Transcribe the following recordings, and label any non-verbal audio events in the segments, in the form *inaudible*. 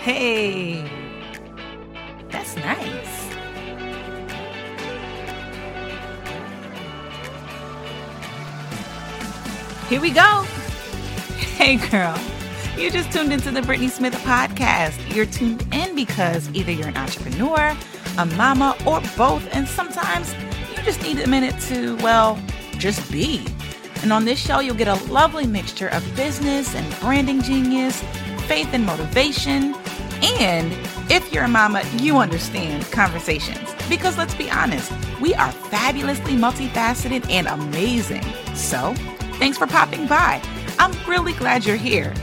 Hey, that's nice. Here we go. *laughs* Hey, girl. You just tuned into the Brittnee Smith podcast. You're tuned in because either you're an entrepreneur, a mama, or both, and sometimes you just need a minute to, well, just be. And on this show, you'll get a lovely mixture of business and branding genius, faith and motivation, and if you're a mama, you understand conversations. Because let's be honest, we are fabulously multifaceted and amazing. So, thanks for popping by. I'm really glad you're here.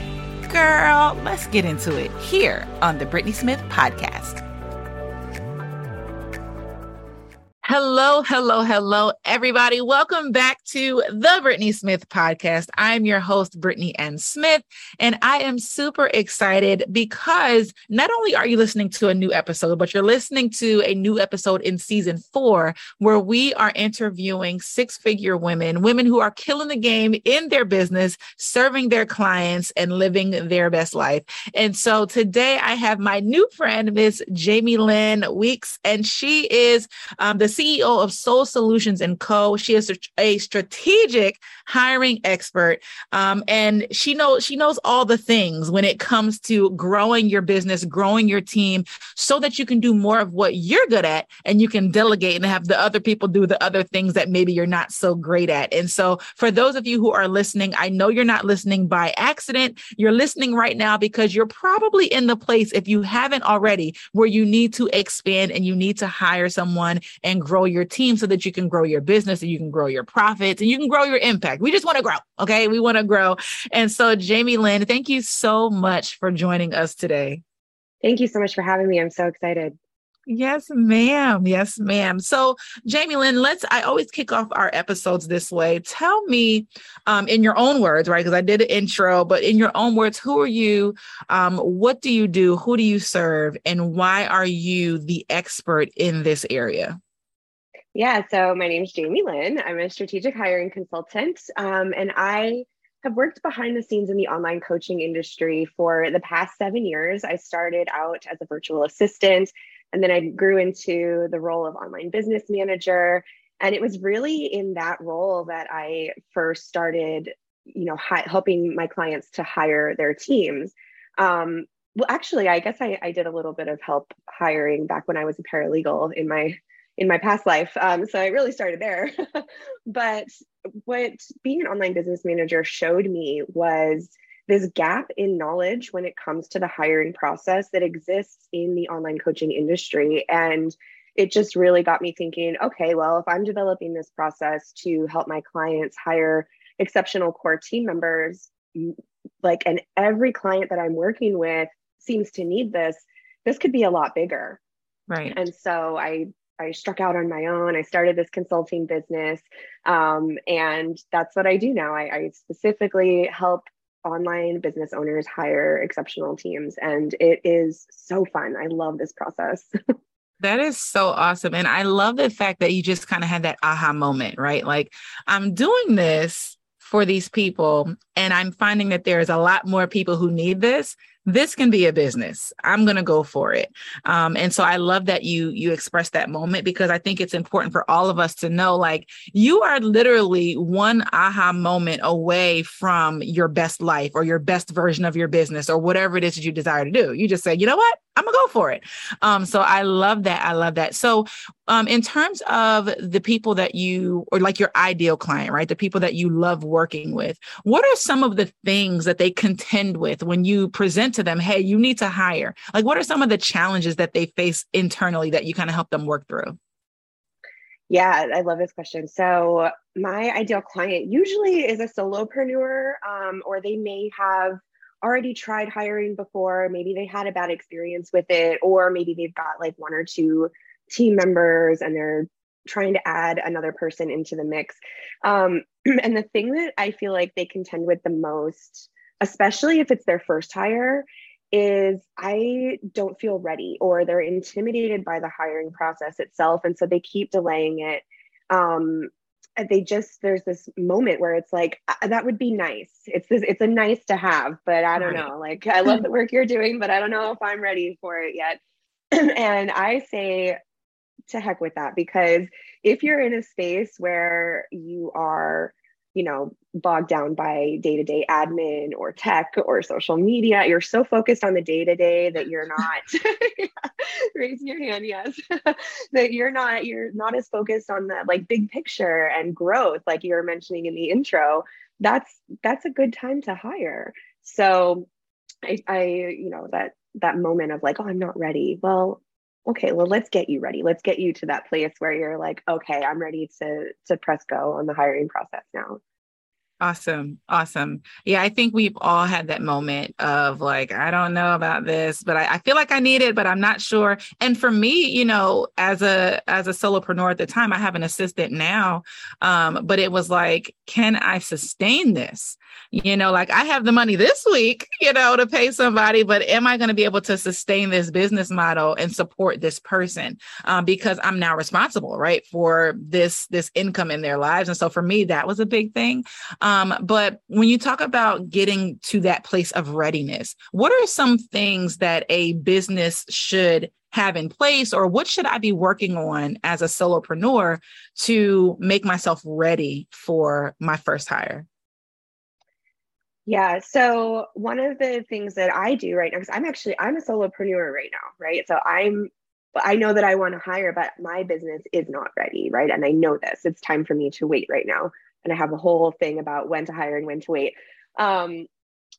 Girl, let's get into it here on the Brittnee Smith Podcast. Hello, hello, hello, everybody. Welcome back to the Brittnee Smith podcast. I'm your host, Brittnee Ann Smith, and I am super excited because not only are you listening to a new episode, but you're listening to a new episode in season four, where we are interviewing six figure women, women who are killing the game in their business, serving their clients, and living their best life. And so today I have my new friend, Miss Jamie Lynn Weeks, and she is um, the CEO of Sol Solutions and Co. She is a strategic hiring expert, um, and she knows she knows all the things when it comes to growing your business, growing your team, so that you can do more of what you're good at, and you can delegate and have the other people do the other things that maybe you're not so great at. And so, for those of you who are listening, I know you're not listening by accident. You're listening right now because you're probably in the place, if you haven't already, where you need to expand and you need to hire someone and grow your team so that you can grow your business and you can grow your profits and you can grow your impact. We just want to grow. Okay. We want to grow. And so, Jamie Lynn, thank you so much for joining us today. Thank you so much for having me. I'm so excited. Yes, ma'am. Yes, ma'am. So, Jamie Lynn, let's. I always kick off our episodes this way. Tell me, um, in your own words, right? Because I did an intro, but in your own words, who are you? Um, what do you do? Who do you serve? And why are you the expert in this area? Yeah, so my name is Jamie Lynn. I'm a strategic hiring consultant, um, and I have worked behind the scenes in the online coaching industry for the past seven years. I started out as a virtual assistant, and then I grew into the role of online business manager. And it was really in that role that I first started, you know, hi- helping my clients to hire their teams. Um, well, actually, I guess I, I did a little bit of help hiring back when I was a paralegal in my in my past life. Um, so I really started there. *laughs* but what being an online business manager showed me was this gap in knowledge when it comes to the hiring process that exists in the online coaching industry. And it just really got me thinking okay, well, if I'm developing this process to help my clients hire exceptional core team members, like, and every client that I'm working with seems to need this, this could be a lot bigger. Right. And so I I struck out on my own. I started this consulting business. Um, and that's what I do now. I, I, specifically help online business owners hire exceptional teams. And it is so fun. I love this process. *laughs* That is so awesome. And I love the fact that you just kind of had that aha moment, right? Like, I'm doing this for these people, and I'm finding that there's a lot more people who need this this can be a business. I'm going to go for it. Um, and so i love that you you express that moment because i think it's important for all of us to know like you are literally one aha moment away from your best life or your best version of your business or whatever it is that you desire to do. You just say you know what? I'm gonna go for it. Um, so i love that. I love that. So um, in terms of the people that you or like your ideal client right the people that you love working with what are some of the things that they contend with when you present to them, hey, you need to hire? Like, what are some of the challenges that they face internally that you kind of help them work through? Yeah, I love this question. So, my ideal client usually is a solopreneur, um, or they may have already tried hiring before. Maybe they had a bad experience with it, or maybe they've got like one or two team members and they're trying to add another person into the mix. Um, *clears throat* and the thing that I feel like they contend with the most especially if it's their first hire, is I don't feel ready or they're intimidated by the hiring process itself. And so they keep delaying it. Um, they just there's this moment where it's like that would be nice it's this it's a nice to have but i don't know like i love the work you're doing but i don't know if i'm ready for it yet *clears throat* and i say to heck with that because if you're in a space where you are you know bogged down by day-to-day admin or tech or social media. You're so focused on the day-to-day that you're *laughs* not *laughs* raising your hand yes *laughs* that you're not you're not as focused on the like big picture and growth like you were mentioning in the intro. That's that's a good time to hire. So i i you know that that moment of like oh i'm not ready. Well okay well let's get you ready. Let's get you to that place where you're like okay i'm ready to to press go on the hiring process now Awesome. Awesome. Yeah, I think we've all had that moment of like, I don't know about this, but I, I, feel like I need it, but I'm not sure. And for me, you know, as a as a solopreneur at the time, I have an assistant now. Um, but it was like, can I sustain this? You know, like I have the money this week, *laughs* you know, to pay somebody, but am I going to be able to sustain this business model and support this person? Um, because I'm now responsible, right, for this this income in their lives. And so for me, that was a big thing. Um, but when you talk about getting to that place of readiness, what are some things that a business should have in place or what should I be working on as a solopreneur to make myself ready for my first hire? Yeah. So one of the things that I do right now, because I'm actually I'm a solopreneur right now, right? So I'm I know that I want to hire, but my business is not ready, right? And I know this. It's time for me to wait right now and I have a whole thing about when to hire and when to wait. Um,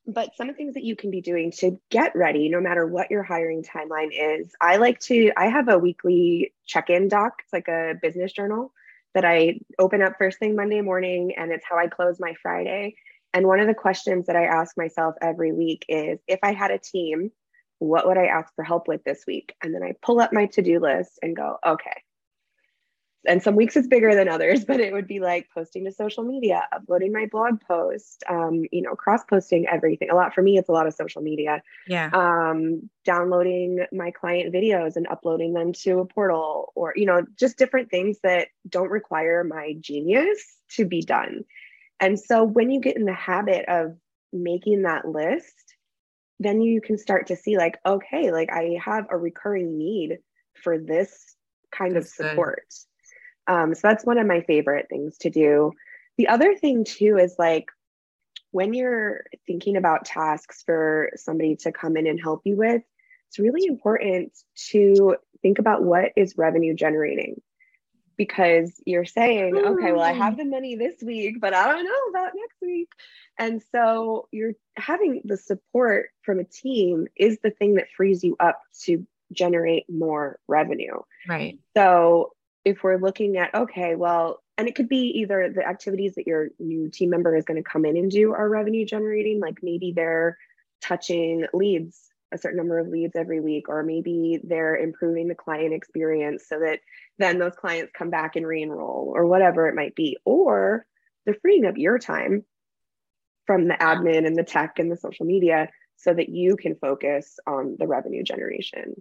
but some of the things that you can be doing to get ready, no matter what your hiring timeline is, I like to, I have a weekly check in doc. It's like a business journal that I open up first thing Monday morning, and it's how I close my Friday. And one of the questions that I ask myself every week is if I had a team, what would I ask for help with this week? And then I pull up my to do list and go, okay, and some weeks it's bigger than others *laughs* but it would be like posting to social media uploading my blog post um, you know cross posting everything. A lot for me it's a lot of social media. Yeah. Um, downloading my client videos and uploading them to a portal or you know just different things that don't require my genius to be done. And so when you get in the habit of making that list then you can start to see like okay like i have a recurring need for this kind That's of support. good um, so that's one of my favorite things to do. The other thing too is like when you're thinking about tasks for somebody to come in and help you with, it's really important to think about what is revenue generating because you're saying, okay, well, I have the money this week, but I don't know about next week. And so you're having the support from a team is the thing that frees you up to generate more revenue. Right. So if we're looking at okay well and it could be either the activities that your new team member is going to come in and do are revenue generating like maybe they're touching leads a certain number of leads every week or maybe they're improving the client experience so that then those clients come back and re-enroll or whatever it might be or they're freeing up your time from the admin and the tech and the social media so that you can focus on the revenue generation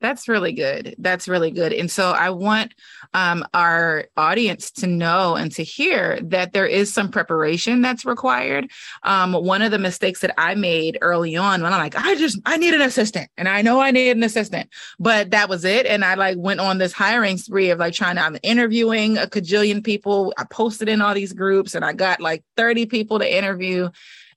that's really good. That's really good. And so I want um, our audience to know and to hear that there is some preparation that's required. Um, one of the mistakes that I made early on when I'm like, I just, I need an assistant and I know I need an assistant, but that was it. And I like went on this hiring spree of like trying to, I'm interviewing a cajillion people. I posted in all these groups and I got like 30 people to interview.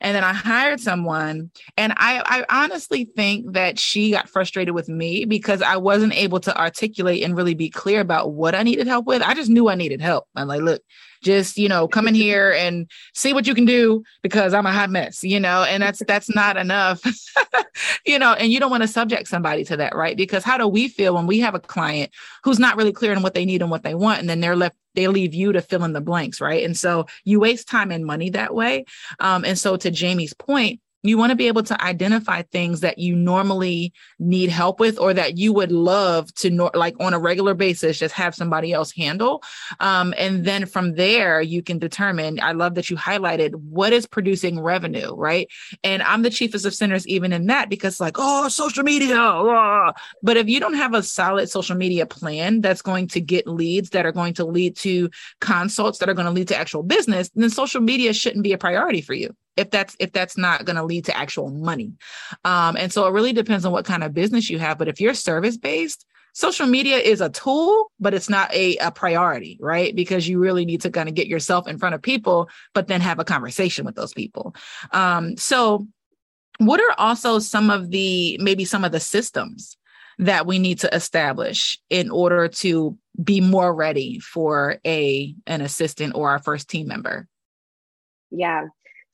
And then I hired someone. And I, I honestly think that she got frustrated with me because I wasn't able to articulate and really be clear about what I needed help with. I just knew I needed help. I'm like, look, just you know come in here and see what you can do because i'm a hot mess you know and that's that's not enough. *laughs* You know and you don't want to subject somebody to that right? Because how do we feel when we have a client who's not really clear on what they need and what they want and then they're left they leave you to fill in the blanks right? And so you waste time and money that way. Um, and so to jamie's point you want to be able to identify things that you normally need help with or that you would love to know like on a regular basis just have somebody else handle. Um, and then from there you can determine i love that you highlighted what is producing revenue right? And i'm the chiefest of sinners even in that because like oh social media oh. but if you don't have a solid social media plan that's going to get leads that are going to lead to consults that are going to lead to actual business then social media shouldn't be a priority for you if that's if that's not going to lead to actual money. Um, and so it really depends on what kind of business you have but if you're service based social media is a tool but it's not a, a priority right? Because you really need to kind of get yourself in front of people but then have a conversation with those people. Um, so what are also some of the maybe some of the systems that we need to establish in order to be more ready for a an assistant or our first team member? Yeah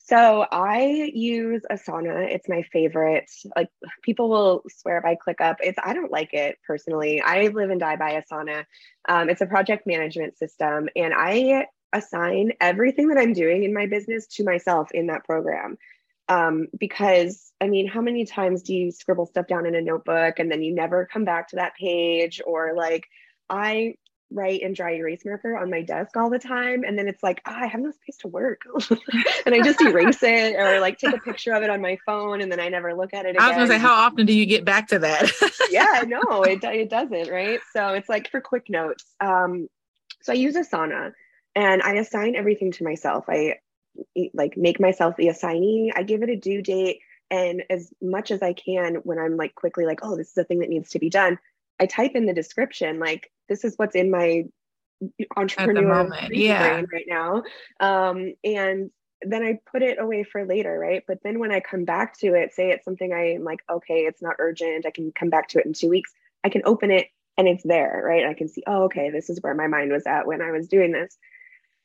so I use Asana. It's my favorite. Like people will swear by ClickUp. It's I don't like it personally. I live and die by Asana. Um, it's a project management system, and I assign everything that I'm doing in my business to myself in that program. Um, because I mean, how many times do you scribble stuff down in a notebook and then you never come back to that page? Or like, I write in dry erase marker on my desk all the time. And then it's like oh, i have no space to work. *laughs* And i just erase it or like take a *laughs* picture of it on my phone and then i never look at it again. i was gonna say how often do you get back to that? *laughs* Yeah no it, it doesn't right? So it's like for quick notes um so i use asana and i assign everything to myself. I like make myself the assignee. I give it a due date and as much as i can when i'm like quickly like oh this is a thing that needs to be done I type in the description like this is what's in my entrepreneur yeah. brain right now, um, and then I put it away for later, right? But then when I come back to it, say it's something I'm like, okay, it's not urgent. I can come back to it in two weeks. I can open it and it's there, right? I can see, oh, okay, this is where my mind was at when I was doing this.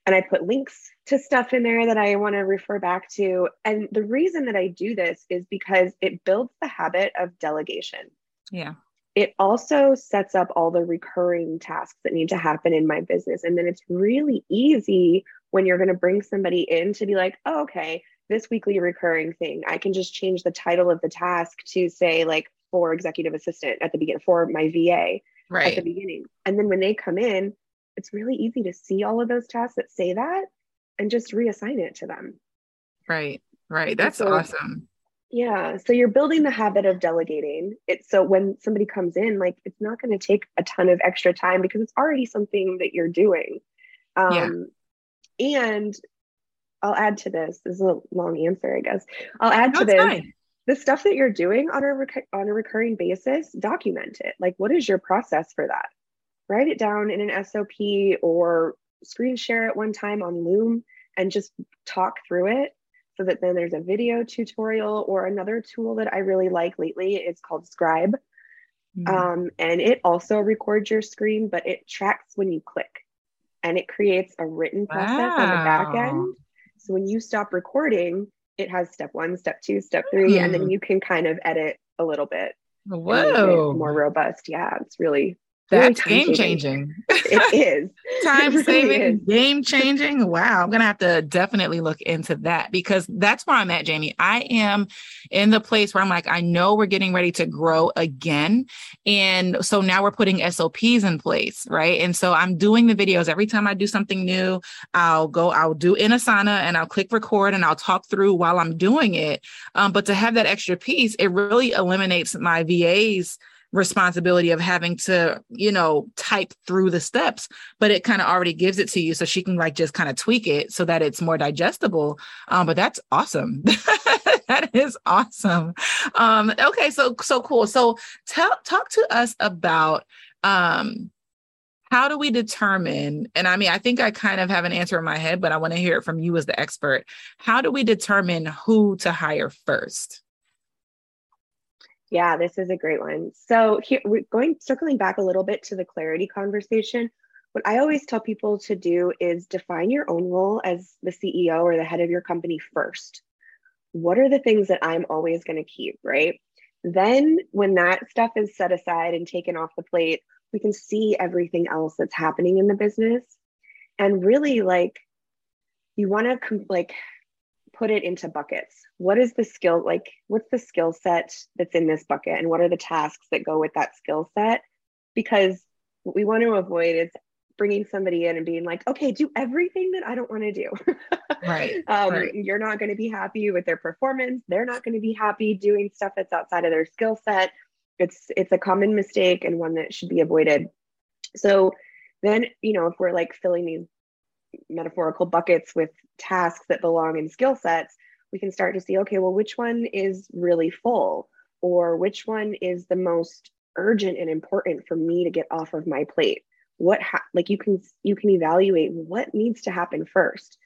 And I put links to stuff in there that I want to refer back to. And the reason that I do this is because it builds the habit of delegation. Yeah it also sets up all the recurring tasks that need to happen in my business. And then it's really easy when you're going to bring somebody in to be like, oh, okay, this weekly recurring thing, I can just change the title of the task to say, like, for executive assistant at the beginning, for my VA right. at the beginning. And then when they come in, it's really easy to see all of those tasks that say that and just reassign it to them. Right, right. That's so, awesome. Yeah. So you're building the habit of delegating. It's so when somebody comes in, like it's not going to take a ton of extra time because it's already something that you're doing. Um, yeah. And I'll add to this. This is a long answer, I guess. I'll add no, to this. Fine. The stuff that you're doing on a rec- on a recurring basis, document it. Like, what is your process for that? Write it down in an SOP or screen share it one time on Loom and just talk through it so that then there's a video tutorial or another tool that I really like lately. It's called Scribe. Mm-hmm. Um, and it also records your screen, but it tracks when you click and it creates a written process wow. on the back end. So when you stop recording, it has step one, step two, step three, mm. and then hmm. you can kind of edit a little bit. Whoa. More robust. Yeah, it's really that's game changing. It is. *laughs* Time saving, game changing. Wow. I'm going to have to definitely look into that because that's where I'm at, Jamie. I am in the place where I'm like, I know we're getting ready to grow again. And so now we're putting SOPs in place, right? And so I'm doing the videos every time I do something new. I'll go, I'll do in Asana and I'll click record and I'll talk through while I'm doing it. Um, but to have that extra piece, it really eliminates my VA's responsibility of having to, you know, type through the steps, but it kind of already gives it to you so she can like just kind of tweak it so that it's more digestible. Um, but that's awesome. *laughs* that is awesome. Um, okay, so so cool. So tell talk to us about um how do we determine and i mean i think i kind of have an answer in my head but i want to hear it from you as the expert how do we determine who to hire first yeah, this is a great one. So here we're going circling back a little bit to the clarity conversation. What I always tell people to do is define your own role as the CEO or the head of your company first. What are the things that I'm always going to keep, right? Then when that stuff is set aside and taken off the plate, we can see everything else that's happening in the business. And really like you want to com- like put it into buckets. What is the skill like what's the skill set that's in this bucket and what are the tasks that go with that skill set? Because what we want to avoid is bringing somebody in and being like, okay, do everything that I don't want to do. *laughs* right, um, right. You're not going to be happy with their performance. They're not going to be happy doing stuff that's outside of their skill set. It's it's a common mistake and one that should be avoided. So then, you know, if we're like filling these metaphorical buckets with tasks that belong in skill sets, we can start to see, okay, well, which one is really full, or which one is the most urgent and important for me to get off of my plate? What ha- like you can you can evaluate what needs to happen first.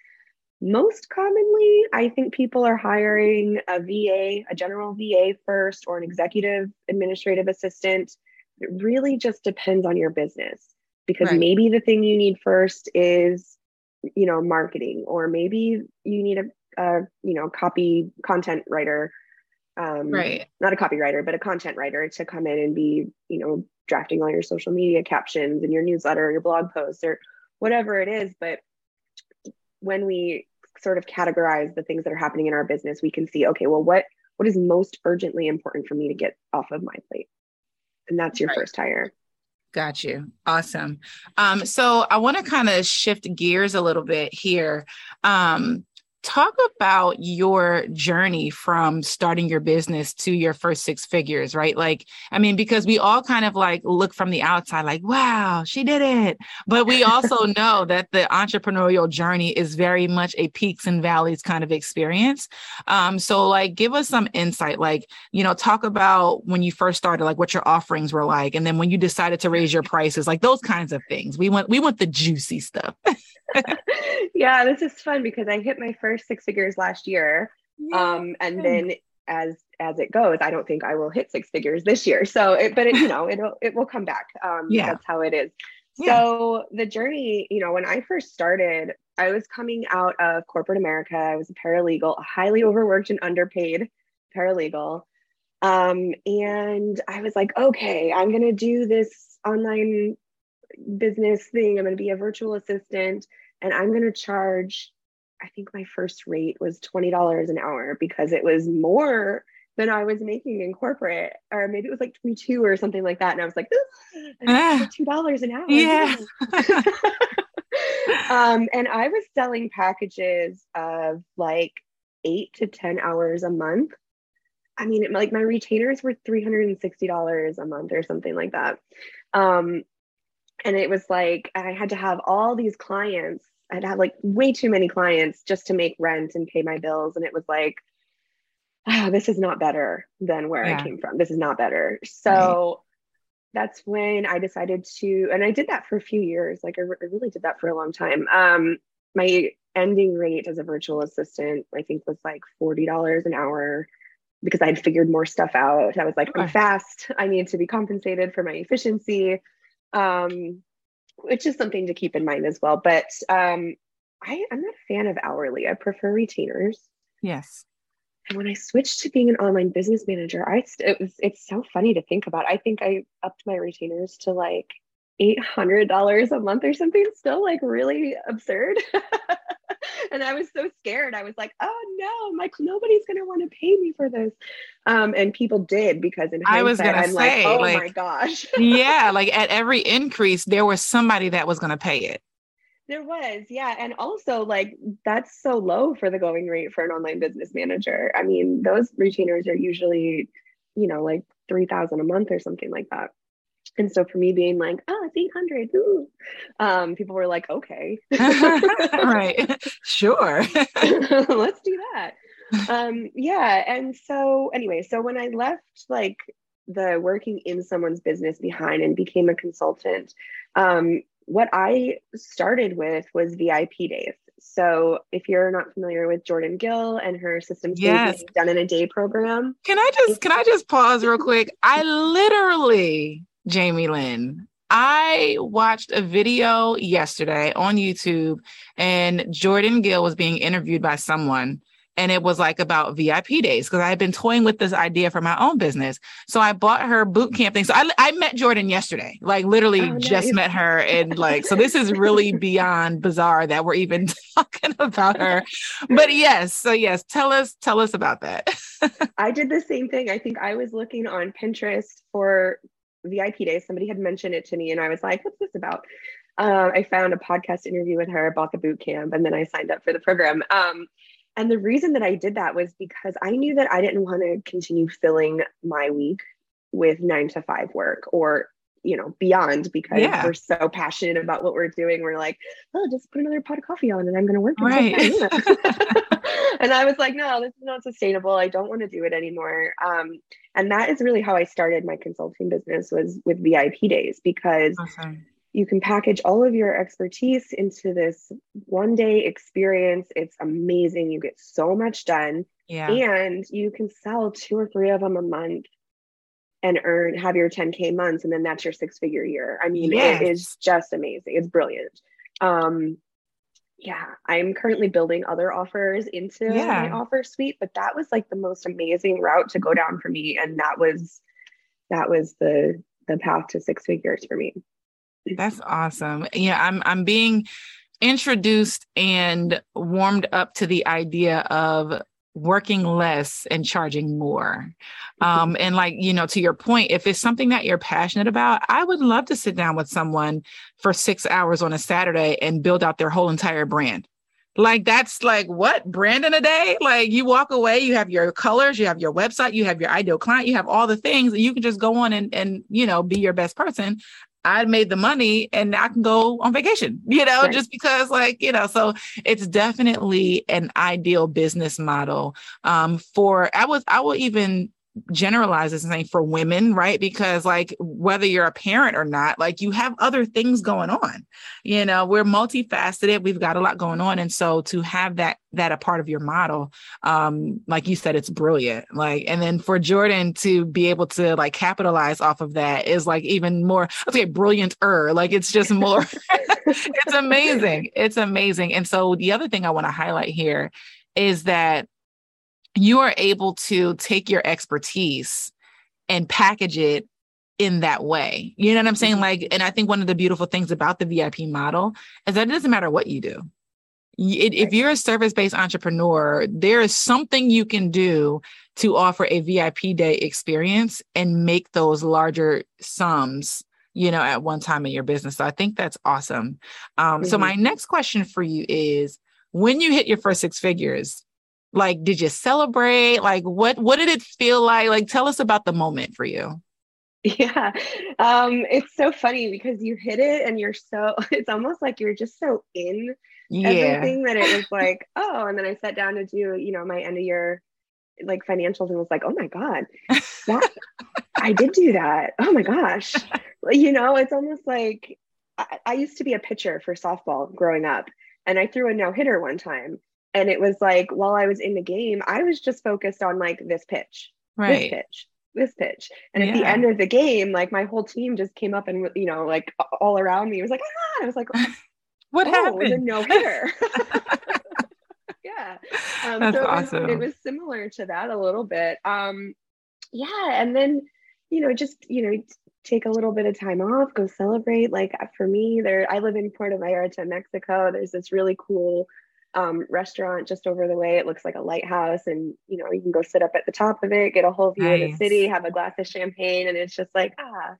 Most commonly i think people are hiring a va a general va first or an executive administrative assistant. It really just depends on your business because right. maybe the thing you need first is you know marketing or maybe you need a, a you know copy content writer um, right not a copywriter but a content writer to come in and be you know drafting all your social media captions and your newsletter, your blog posts, or whatever it is. But when we sort of categorize the things that are happening in our business, we can see, okay, well, what what is most urgently important for me to get off of my plate? And that's your right. first hire. Got you. Awesome. Um, so I want to kind of shift gears a little bit here. Um, talk about your journey from starting your business to your first six figures right? Like i mean because we all kind of like look from the outside like wow she did it. But we also *laughs* know that the entrepreneurial journey is very much a peaks and valleys kind of experience. Um so like give us some insight like you know talk about when you first started like what your offerings were like and then when you decided to raise your *laughs* prices like those kinds of things. We want we want the juicy stuff. *laughs* Yeah, this is fun because I hit my first six figures last year. Um, and then as as it goes, I don't think I will hit six figures this year. So, it, but it, you know, it'll it will come back. Um, yeah, that's how it is. Yeah. So the journey, you know, when I first started, I was coming out of corporate America. I was a paralegal, a highly overworked and underpaid paralegal. Um, and I was like, okay, I'm gonna do this online business thing. I'm going to be a virtual assistant and I'm going to charge, I think my first rate was $20 an hour because it was more than I was making in corporate, or maybe it was like 22 or something like that. And I was like, ah, $2 an hour. Yeah. *laughs* um, and I was selling packages of like eight to 10 hours a month. I mean, it, like my retainers were $360 a month or something like that. Um, and it was like I had to have all these clients. I'd have like way too many clients just to make rent and pay my bills. And it was like, oh, this is not better than where yeah. I came from. This is not better. So right. that's when I decided to, and I did that for a few years. Like I, re- I really did that for a long time. Um, my ending rate as a virtual assistant, I think was like $40 an hour because I'd figured more stuff out. I was like, I'm fast. I need to be compensated for my efficiency um, which is something to keep in mind as well. But um, I, I'm not a fan of hourly. I prefer retainers. Yes. And when I switched to being an online business manager, I it was it's so funny to think about. I think I upped my retainers to like eight hundred dollars a month or something. Still like really absurd. *laughs* and I was so scared. I was like, oh no, like nobody's gonna want to pay me for this. Um, and people did because in hindsight, I was gonna I'm say, like, oh like, my gosh. *laughs* yeah, like at every increase, there was somebody that was gonna pay it. There was, yeah. And also, like, that's so low for the going rate for an online business manager. I mean, those retainers are usually, you know, like 3000 a month or something like that. And so for me being like, oh, it's 800, ooh, um, people were like, okay. *laughs* right. Sure. *laughs* Let's do that. Um, yeah. And so anyway, so when I left like the working in someone's business behind and became a consultant, um, what I started with was VIP days. So if you're not familiar with Jordan Gill and her systems yes. done in a day program. Can I just can I just pause real quick? I literally Jamie Lynn. I watched a video yesterday on YouTube and Jordan Gill was being interviewed by someone. and it was like about VIP days because I had been toying with this idea for my own business. So I bought her boot camp thing. So I, I met Jordan yesterday, like literally oh, just met her. And like, so this is really *laughs* beyond bizarre that we're even *laughs* talking about her. But yes, so yes, tell us, tell us about that. *laughs* I did the same thing. I think I was looking on Pinterest for VIP days. Somebody had mentioned it to me and I was like, what's this about? Uh, I found a podcast interview with her, bought the boot camp, and then I signed up for the program. Um, and the reason that I did that was because I knew that I didn't want to continue filling my week with nine to five work or you know beyond because yeah. we're so passionate about what we're doing we're like oh just put another pot of coffee on and i'm going to work right. *laughs* *laughs* and i was like no this is not sustainable i don't want to do it anymore um, and that is really how i started my consulting business was with vip days because awesome you can package all of your expertise into this one day experience. It's amazing. You get so much done. Yeah. And you can sell two or three of them a month and earn have your 10k months and then that's your six figure year. I mean, yes. it is just amazing. It's brilliant. Um yeah, I'm currently building other offers into yeah. my offer suite, but that was like the most amazing route to go down for me and that was that was the the path to six figures for me. That's awesome. Yeah, I'm I'm being introduced and warmed up to the idea of working less and charging more. Um, and like, you know, to your point, if it's something that you're passionate about, I would love to sit down with someone for six hours on a Saturday and build out their whole entire brand. Like that's like what brand in a day? Like you walk away, you have your colors, you have your website, you have your ideal client, you have all the things that you can just go on and and you know be your best person. I made the money and I can go on vacation, you know, right. just because like, you know, so it's definitely an ideal business model um, for, I was, I will even generalize this and say for women, right? Because like whether you're a parent or not, like you have other things going on. You know, we're multifaceted. We've got a lot going on. And so to have that that a part of your model, um, like you said, it's brilliant. Like, and then for Jordan to be able to like capitalize off of that is like even more, let's say brilliant-er. Like it's just *laughs* more, it's amazing. It's amazing. And so the other thing I want to highlight here is that you are able to take your expertise and package it in that way. You know what I'm saying? Mm-hmm. Like, and I think one of the beautiful things about the VIP model is that it doesn't matter what you do. It, if you're a service based entrepreneur, there is something you can do to offer a VIP day experience and make those larger sums, you know, at one time in your business. So I think that's awesome. Um, mm-hmm. So, my next question for you is when you hit your first six figures, like did you celebrate? Like what what did it feel like? Like tell us about the moment for you. Yeah. Um it's so funny because you hit it and you're so *laughs* it's almost like you're just so in yeah. everything that it was like *laughs* oh and then i sat down to do you know my end of year like financials and was like oh my god that *laughs* i did do that. Oh my gosh. You know it's almost like I, I used to be a pitcher for softball growing up and i threw a no hitter one time and it was like while I was in the game, I was just focused on like this pitch, right. this pitch, this pitch. And yeah. at the end of the game, like my whole team just came up and you know, like all around me. It was like, ah, I was like, *laughs* what oh, happened? no hitter. *laughs* *laughs* yeah. Um, That's so it awesome. Was, it was similar to that a little bit. Um, yeah, and then you know, just you know, take a little bit of time off, go celebrate. Like for me, there, I live in Puerto Vallarta, Mexico. There's this really cool um, restaurant just over the way. It looks like a lighthouse, and you know you can go sit up at the top of it, get a whole view nice. of the city, have a glass of champagne, and it's just like ah,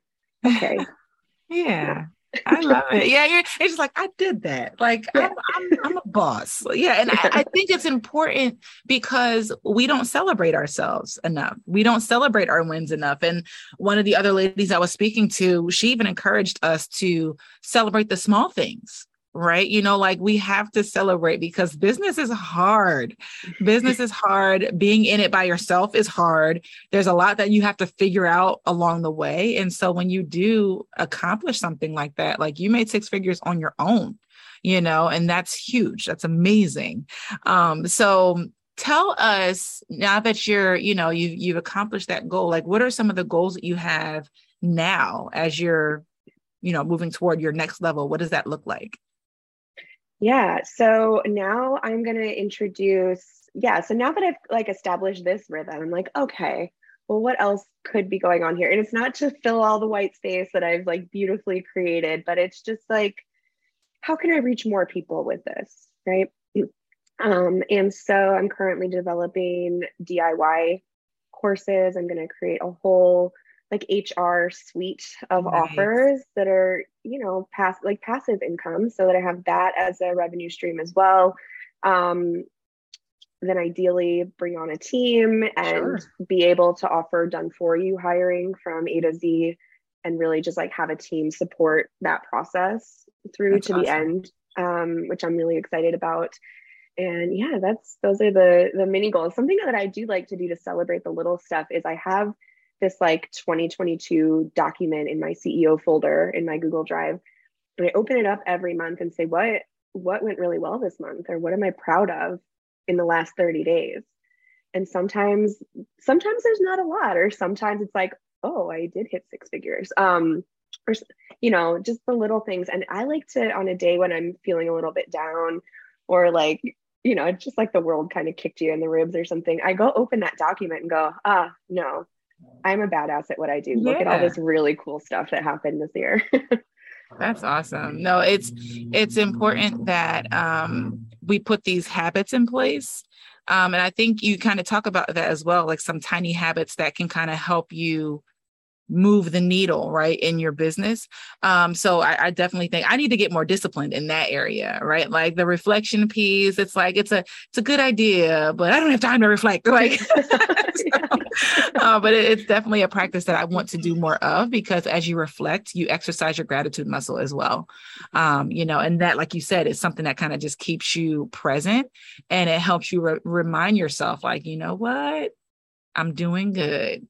okay, *laughs* yeah. I love it. *laughs* Yeah, you're, it's just like I did that. Like I'm, I'm, I'm a boss. Yeah, and I, I, *laughs* think it's important because we don't celebrate ourselves enough. We don't celebrate our wins enough. And one of the other ladies I was speaking to, she even encouraged us to celebrate the small things right? You know, like we have to celebrate because business is hard. business is hard. Being in it by yourself is hard. There's a lot that you have to figure out along the way. And so when you do accomplish something like that, like you made six figures on your own, you know, and that's huge. That's amazing. Um, so tell us now that you're, you know, you've you've accomplished that goal, like what are some of the goals that you have now as you're you know moving toward your next level what does that look like yeah. So now I'm going to introduce yeah, so now that I've like established this rhythm, I'm like, okay, well, what else could be going on here? And it's not to fill all the white space that I've like beautifully created, but it's just like, how can I reach more people with this? Right. *clears throat* Um, and so I'm currently developing DIY courses. I'm going to create a whole like HR suite of nice. offers that are, you know, pass like passive income so that I have that as a revenue stream as well. Um, then ideally bring on a team and sure. be able to offer done for you hiring from A to Z and really just like have a team support that process through that's to awesome. the end, um, which I'm really excited about. And yeah, that's those are the the mini goals. Something that I do like to do to celebrate the little stuff is I have this like 2022 document in my CEO folder in my Google Drive. And I open it up every month and say, what what went really well this month or what am I proud of in the last 30 days? And sometimes sometimes there's not a lot, or sometimes it's like, oh, I did hit six figures. Um, or you know, just the little things. And I like to on a day when I'm feeling a little bit down or like you know, it's just like the world kind of kicked you in the ribs or something. I go open that document and go, ah, no, I'm a badass at what I do. Yeah. Look at all this really cool stuff that happened this year. *laughs* That's awesome. No, it's it's important that um, we put these habits in place. Um, and I think you kind of talk about that as well, like some tiny habits that can kind of help you move the needle right in your business. Um so I, I, definitely think i need to get more disciplined in that area right? Like the reflection piece it's like it's a it's a good idea but i don't have time to reflect *laughs* like *laughs* so, *laughs* uh, but it, it's definitely a practice that i want to do more of because as you reflect you exercise your gratitude muscle as well. Um you know and that like you said is something that kind of just keeps you present and it helps you re- remind yourself like you know what? I'm doing good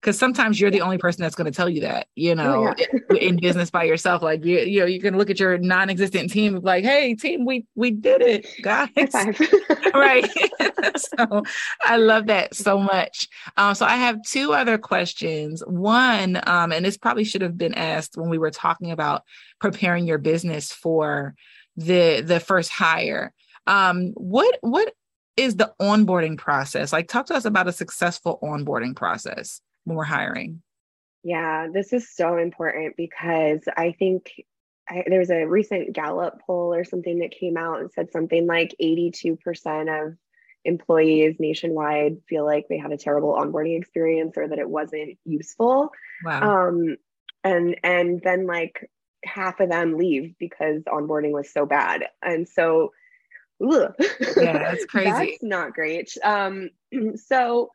because sometimes you're the only person that's going to tell you that you oh, know yeah. in, in, business by yourself like you, you know you can look at your non-existent team like hey team we we did it guys. *laughs* Right. *laughs* *laughs* So i love that so much. Um, so i have two other questions. One um, and this probably should have been asked when we were talking about preparing your business for the the first hire. Um, what what is the onboarding process? Like talk to us about a successful onboarding process more hiring? Yeah, this is so important because I think I, there was a recent Gallup poll or something that came out and said something like 82% of employees nationwide feel like they had a terrible onboarding experience or that it wasn't useful. Wow. Um, and and then like half of them leave because onboarding was so bad. And so ugh, yeah, that's *laughs* crazy. that's not great. Um, *clears throat* so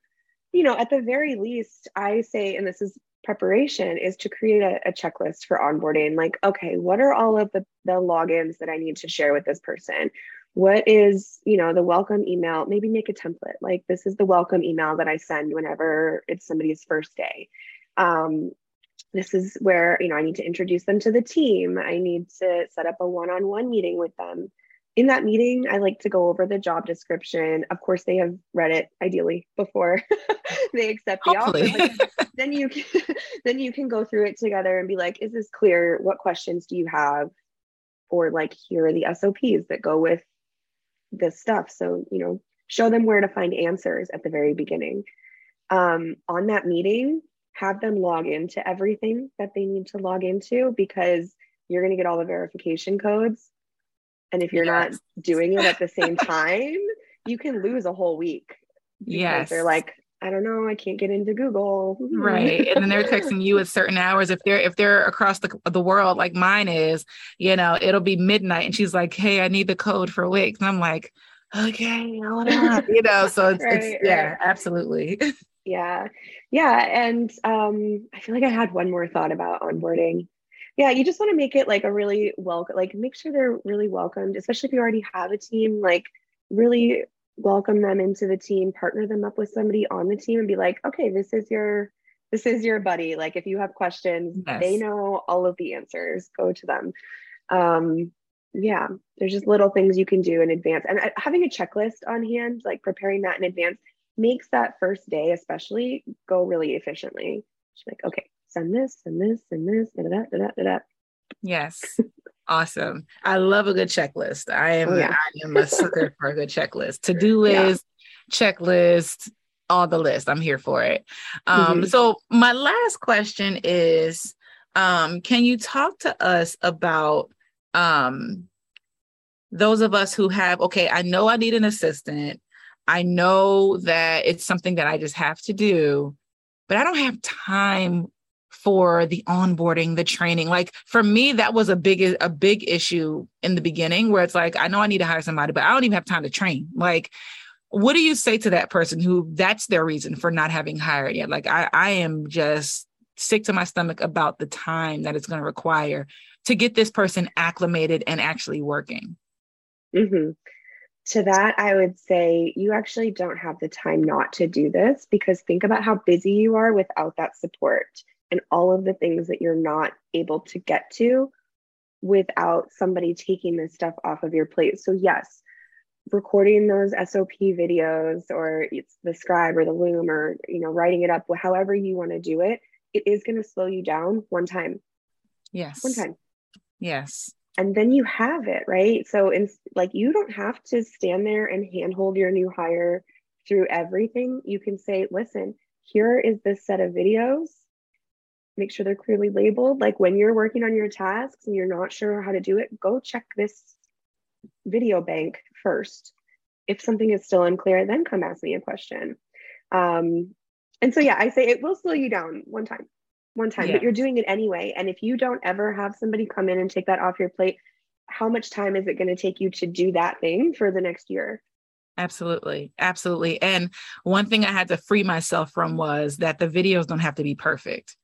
you know, at the very least, I say, and this is preparation, is to create a, a checklist for onboarding. Like, okay, what are all of the, the logins that I need to share with this person? What is, you know, the welcome email? Maybe make a template. Like, this is the welcome email that I send whenever it's somebody's first day. Um, this is where you know i need to introduce them to the team i need to set up a one-on-one meeting with them in that meeting, I like to go over the job description. Of course, they have read it ideally before *laughs* they accept the Hopefully. offer. then you can, *laughs* then you can go through it together and be like, "Is this clear? What questions do you have?" Or like, here are the SOPs that go with this stuff. So you know, show them where to find answers at the very beginning. Um, on that meeting, have them log into everything that they need to log into because you're going to get all the verification codes and if you're yes. not doing it at the *laughs* same time, you can lose a whole week. Yes. They're like, I don't know, I can't get into Google. right. And then they're texting you at certain hours. If they're if they're across the, the world like mine is, you know, it'll be midnight and she's like, Hey, I need the code for Wix. And I'm like, okay, hold on. you know, so it's, right, it's yeah, right. absolutely. *laughs* Yeah. Yeah. And um, I feel like I had one more thought about onboarding yeah you just want to make it like a really welcome like make sure they're really welcomed especially if you already have a team like really welcome them into the team partner them up with somebody on the team and be like okay this is your this is your buddy. Like if you have questions yes. they know all of the answers go to them. Um yeah there's just little things you can do in advance and uh, having a checklist on hand like preparing that in advance makes that first day especially go really efficiently. Just like okay send this, and this, and this, da da. Yes. Awesome. I love a good checklist. I am oh, yeah. I am a sucker for a good checklist. To do *laughs* list, checklist, all the list. I'm here for it. Um, mm-hmm. So my last question is, um, can you talk to us about um, those of us who have, okay, I know I need an assistant. I know that it's something that I just have to do, but I don't have time for the onboarding, the training. Like for me, that was a big a big issue in the beginning where it's like, I know I need to hire somebody, but I don't even have time to train. Like, what do you say to that person who that's their reason for not having hired yet? Like I, I am just sick to my stomach about the time that it's going to require to get this person acclimated and actually working. Mm-hmm. To that, I would say you actually don't have the time not to do this because think about how busy you are without that support and all of the things that you're not able to get to without somebody taking this stuff off of your plate. So, yes, recording those SOP videos or it's the scribe or the loom or you know writing it up however you want to do it it is going to slow you down one time. Yes. One time. Yes. And then you have it right? So in like you don't have to stand there and handhold your new hire through everything. You can say listen here is this set of videos make sure they're clearly labeled. Like when you're working on your tasks and you're not sure how to do it, go check this video bank first. If something is still unclear, then come ask me a question. Um, and so, yeah, I say it will slow you down one time, one time, yeah. but you're doing it anyway. And if you don't ever have somebody come in and take that off your plate, how much time is it going to take you to do that thing for the next year? Absolutely. Absolutely. And one thing I had to free myself from was that the videos don't have to be perfect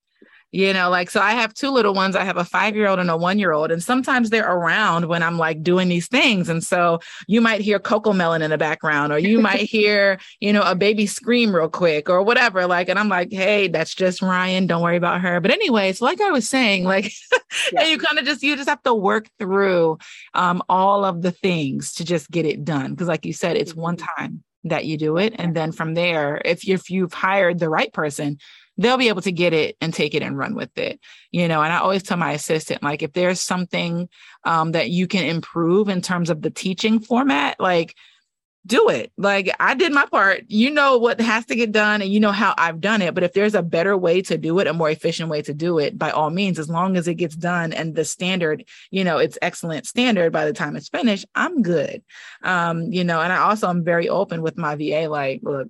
you know like so i have two little ones i have a five year old and a one year old and sometimes they're around when i'm like doing these things and so you might hear Cocomelon in the background or you might *laughs* hear you know a baby scream real quick or whatever like and i'm like hey that's just ryan don't worry about her but anyways like i was saying like *laughs* yeah. you kind of just you just have to work through um, all of the things to just get it done because like you said it's one mm-hmm. time that you do it and then from there if, if you've hired the right person they'll be able to get it and take it and run with it you know and i always tell my assistant like if there's something um, that you can improve in terms of the teaching format like do it. Like i did my part. You know what has to get done and you know how i've done it but if there's a better way to do it a more efficient way to do it by all means as long as it gets done and the standard you know it's excellent standard by the time it's finished i'm good. Um you know and i also am very open with my va like look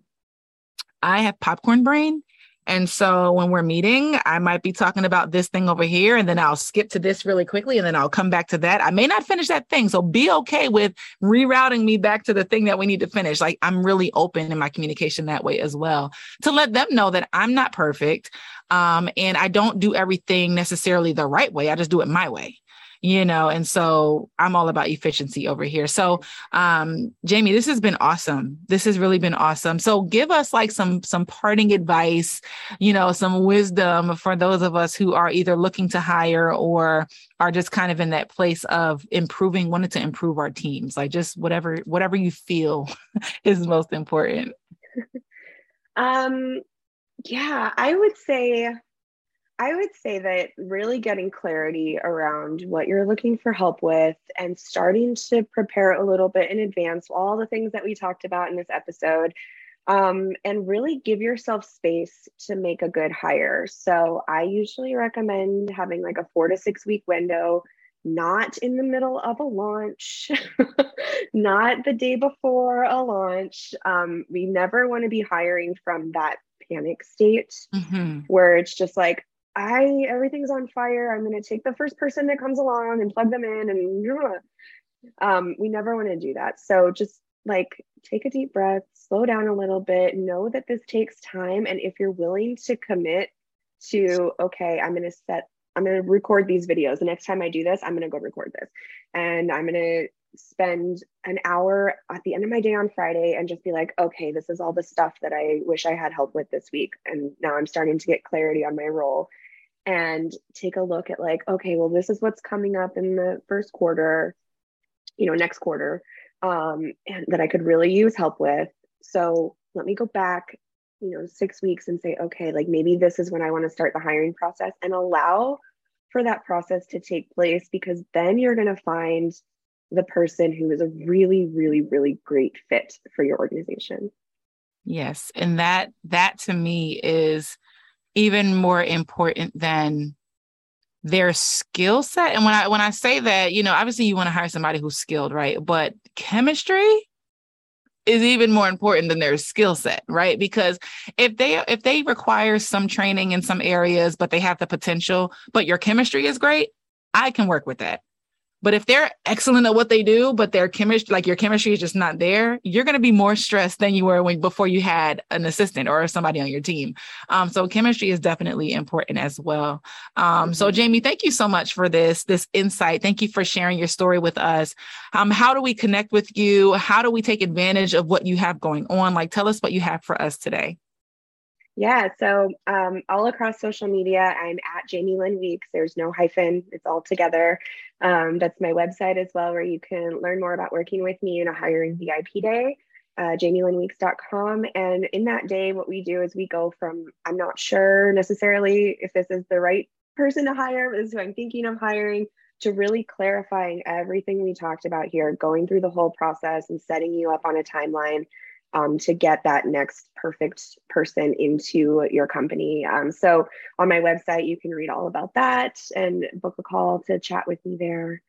i have popcorn brain and so when we're meeting, I might be talking about this thing over here, and then I'll skip to this really quickly, and then I'll come back to that. I may not finish that thing. So be okay with rerouting me back to the thing that we need to finish. Like I'm really open in my communication that way as well to let them know that I'm not perfect. Um, and I don't do everything necessarily the right way. I just do it my way you know and so i'm all about efficiency over here. So um jamie this has been awesome. This has really been awesome. So give us like some some parting advice you know some wisdom for those of us who are either looking to hire or are just kind of in that place of improving wanting to improve our teams. Like just whatever whatever you feel *laughs* is most important. *laughs* Um yeah i would say I would say that really getting clarity around what you're looking for help with and starting to prepare a little bit in advance, all the things that we talked about in this episode, um, and really give yourself space to make a good hire. So I usually recommend having like a four to six week window, not in the middle of a launch, *laughs* not the day before a launch. Um, we never want to be hiring from that panic state mm-hmm. where it's just like, I everything's on fire. I'm going to take the first person that comes along and plug them in, and um, we never want to do that. So just like take a deep breath, slow down a little bit, know that this takes time, and if you're willing to commit to, okay, I'm going to set, I'm going to record these videos. The next time I do this, I'm going to go record this, and I'm going to spend an hour at the end of my day on Friday and just be like, okay, this is all the stuff that I wish I had help with this week. And now I'm starting to get clarity on my role and take a look at like okay well this is what's coming up in the first quarter you know next quarter um and that i could really use help with so let me go back you know six weeks and say okay like maybe this is when i want to start the hiring process and allow for that process to take place because then you're going to find the person who is a really really really great fit for your organization Yes. And that that to me is even more important than their skill set. And when I when I say that, you know, obviously you want to hire somebody who's skilled, right? But chemistry is even more important than their skill set, right? Because if they if they require some training in some areas, but they have the potential, but your chemistry is great, I can work with that. But if they're excellent at what they do, but their chemistry, like your chemistry is just not there, you're going to be more stressed than you were when before you had an assistant or somebody on your team. Um, so chemistry is definitely important as well. Um, so mm-hmm. Jamie, thank you so much for this, this insight. Thank you for sharing your story with us. Um, how do we connect with you? How do we take advantage of what you have going on? Like, tell us what you have for us today. Yeah, so um, all across social media, I'm at Jamie Lynn Weeks. There's no hyphen, it's all together. Um, that's my website as well, where you can learn more about working with me in a hiring VIP day, uh, jamielynnweeks.com. And in that day, what we do is we go from I'm not sure necessarily if this is the right person to hire, this is who I'm thinking of hiring, to really clarifying everything we talked about here, going through the whole process and setting you up on a timeline um, to get that next perfect person into your company. Um, so on my website, you can read all about that and book a call to chat with me there.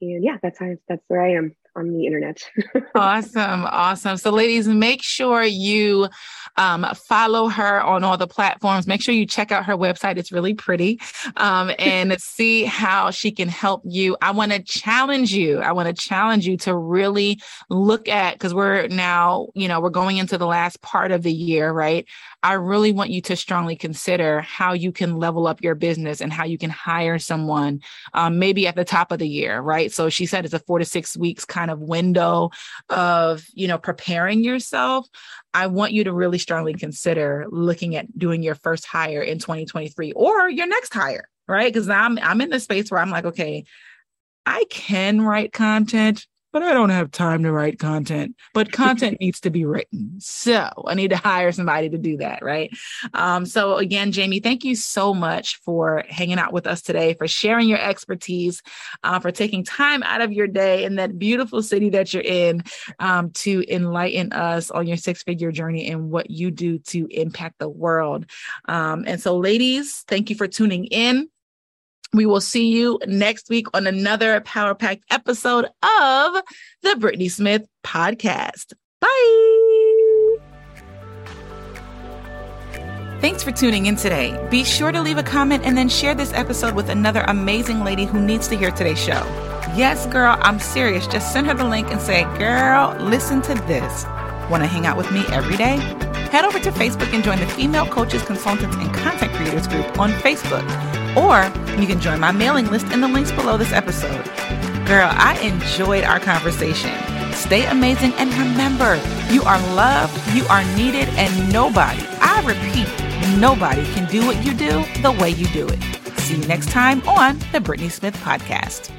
And yeah, that's how that's where I am on the internet. *laughs* awesome. Awesome. So, ladies, make sure you um, follow her on all the platforms. Make sure you check out her website. It's really pretty um, and *laughs* see how she can help you. I want to challenge you. I want to challenge you to really look at, because we're now, you know, we're going into the last part of the year, right? I really want you to strongly consider how you can level up your business and how you can hire someone um, maybe at the top of the year, right? So she said it's a four to six weeks kind of window of, you know, preparing yourself. I want you to really strongly consider looking at doing your first hire in 2023 or your next hire, right? Because I'm I'm in the space where I'm like, okay, I can write content, but I don't have time to write content. But *laughs* content needs to be written. So I need to hire somebody to do that. Right. Um, so, again, Jamie, thank you so much for hanging out with us today, for sharing your expertise, uh, for taking time out of your day in that beautiful city that you're in um, to enlighten us on your six figure journey and what you do to impact the world. Um, and so, ladies, thank you for tuning in. We will see you next week on another Power Packed episode of the Brittnee Smith Podcast. Bye. Thanks for tuning in today. Be sure to leave a comment and then share this episode with another amazing lady who needs to hear today's show. Yes, girl, I'm serious. Just send her the link and say, Girl, listen to this. Want to hang out with me every day? Head over to Facebook and join the Female Coaches, Consultants, and Content Creators group on Facebook. Or you can join my mailing list in the links below this episode. Girl, I enjoyed our conversation. Stay amazing and remember, you are loved, you are needed, and nobody, I repeat, nobody can do what you do the way you do it. See you next time on the Brittnee Smith Podcast.